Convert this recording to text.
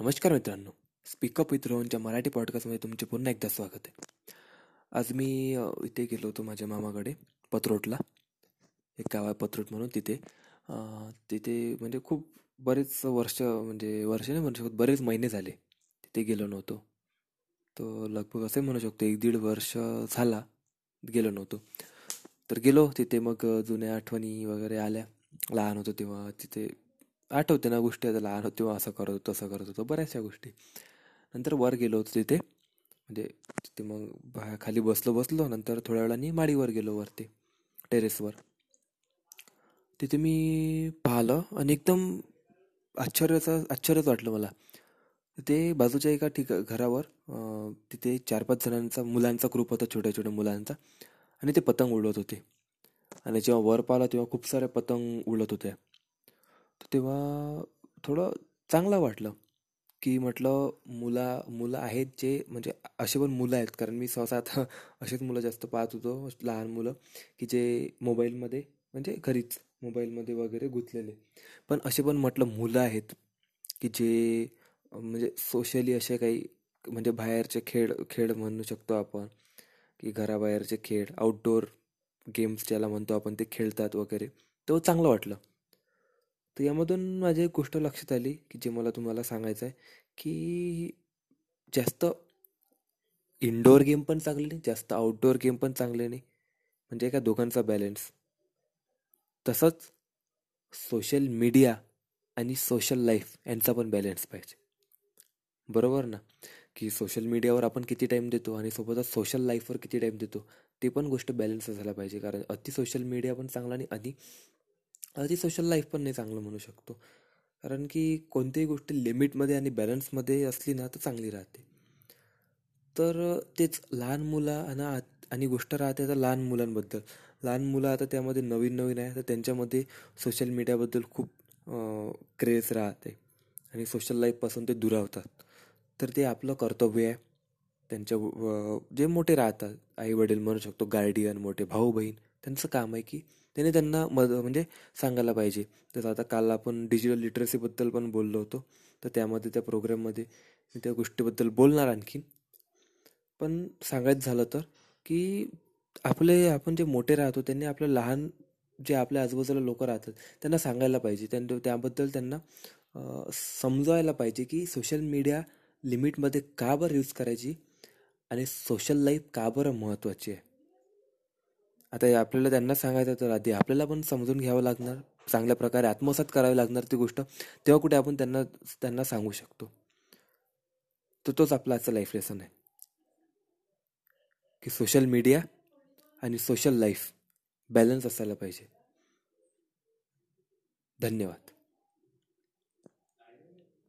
नमस्कार मित्रांनो. Speak up with रोहनच्या मराठी पॉडकास्टमध्ये तुमचे पुन्हा एकदा स्वागत आहे. आज मी इथे गेलो होतो माझ्या मामाकडे पत्रोटला. एक गाव आहे पत्रोट म्हणून तिथे. तिथे म्हणजे खूप बरेच वर्ष म्हणजे वर्ष नाही म्हणू शकत बरेच महिने झाले तिथे गेलो नव्हतो. तो लगभग असे म्हणू शकतो एक दीड वर्ष झाला गेलो नव्हतो. तर गेलो तिथे मग जुन्या आठवणी वगैरे आल्या. लहान होतो तेव्हा तिथे आठवते ना गोष्टी आता लहान होती असं करत होतो तसं करत होतो बऱ्याचशा गोष्टी. नंतर वर गेलो होतो तिथे म्हणजे तिथे मग खाली बसलो बसलो नंतर थोड्या वेळाने माडीवर गेलो वरती टेरेसवर. तिथे मी पाहिलं आणि एकदम आश्चर्याचं आश्चर्यच वाटलं मला. तिथे बाजूच्या एका ठिका घरावर तिथे चार पाच जणांचा मुलांचा ग्रुप होता छोट्या छोट्या मुलांचा आणि ते पतंग उडवत होते. आणि जेव्हा वर पाहिलं तेव्हा खूप साऱ्या पतंग उडत होत्या. तेव्हा थोडं चांगलं वाटलं की म्हटलं मुला मुलं आहेत जे म्हणजे असे पण मुलं आहेत. कारण मी सहसा आता असेच मुलं जास्त पाहत होतो लहान मुलं की जे मोबाईलमध्ये म्हणजे घरीच मोबाईलमध्ये वगैरे गुंतलेले. पण असे पण म्हटलं मुलं आहेत की जे म्हणजे सोशली असे काही म्हणजे बाहेरचे खेळ खेळ म्हणू शकतो आपण की घराबाहेरचे खेळ आउटडोअर गेम्स ज्याला म्हणतो आपण ते खेळतात वगैरे. तो चांगलं वाटलं. तर यामधून माझी एक गोष्ट लक्षात आली की जे मला तुम्हाला सांगायचं आहे की जास्त इनडोअर गेम पण चांगले नाही जास्त आउटडोअर गेम पण चांगले नाही. म्हणजे एका दोघांचा बॅलन्स तसंच सोशल मीडिया आणि सोशल लाईफ यांचा पण बॅलन्स पाहिजे. बरोबर ना? की सोशल मीडियावर आपण किती टाईम देतो आणि सोबतच सोशल लाईफवर किती टाईम देतो ते पण गोष्ट बॅलन्स असायला पाहिजे. कारण अति सोशल मीडिया पण चांगला नाही आणि अगदी सोशल लाईफ पण नाही चांगलं म्हणू शकतो. कारण की कोणतीही गोष्ट लिमिटमध्ये आणि बॅलन्समध्ये असली ना तर चांगली राहते. तर तेच लहान मुलं आणि गोष्ट राहते आता लहान मुलांबद्दल. लहान मुलं आता त्यामध्ये नवीन नवीन आहे तर त्यांच्यामध्ये सोशल मीडियाबद्दल खूप क्रेज राहते. आणि सोशल लाईफपासून ते दुरावतात तर ते आपलं कर्तव्य आहे. त्यांच्या जे मोठे राहतात आई वडील म्हणू शकतो गार्डियन मोठे भाऊ बहीण त्यांचं काम आहे की त्याने त्यांना मद म्हणजे सांगायला पाहिजे. जसं आता काल आपण डिजिटल लिटरसीबद्दल पण बोललो होतो. तर त्यामध्ये त्या प्रोग्राममध्ये मी त्या गोष्टीबद्दल बोलणार आणखीन. पण सांगायचं झालं तर की आपले आपण जे मोठे राहतो त्यांनी आपलं लहान जे आपल्या आजूबाजूला लोक राहतात त्यांना सांगायला पाहिजे. त्यांना त्याबद्दल त्यांना समजवायला पाहिजे की सोशल मीडिया लिमिटमध्ये का बरं यूज करायची? आणि सोशल लाईफ का बरं महत्त्वाची आहे? आता आपल्याला त्यांना सांगायचं तर आधी आपल्याला पण समजून घ्यावं लागणार चांगल्या प्रकारे आत्मसात करावी लागणार ती गोष्ट तेव्हा कुठे आपण त्यांना त्यांना सांगू शकतो. तर तोच आपला आजचा लाईफ लेसन आहे. की सोशल मीडिया आणि सोशल लाईफ बॅलन्स असायला पाहिजे. धन्यवाद.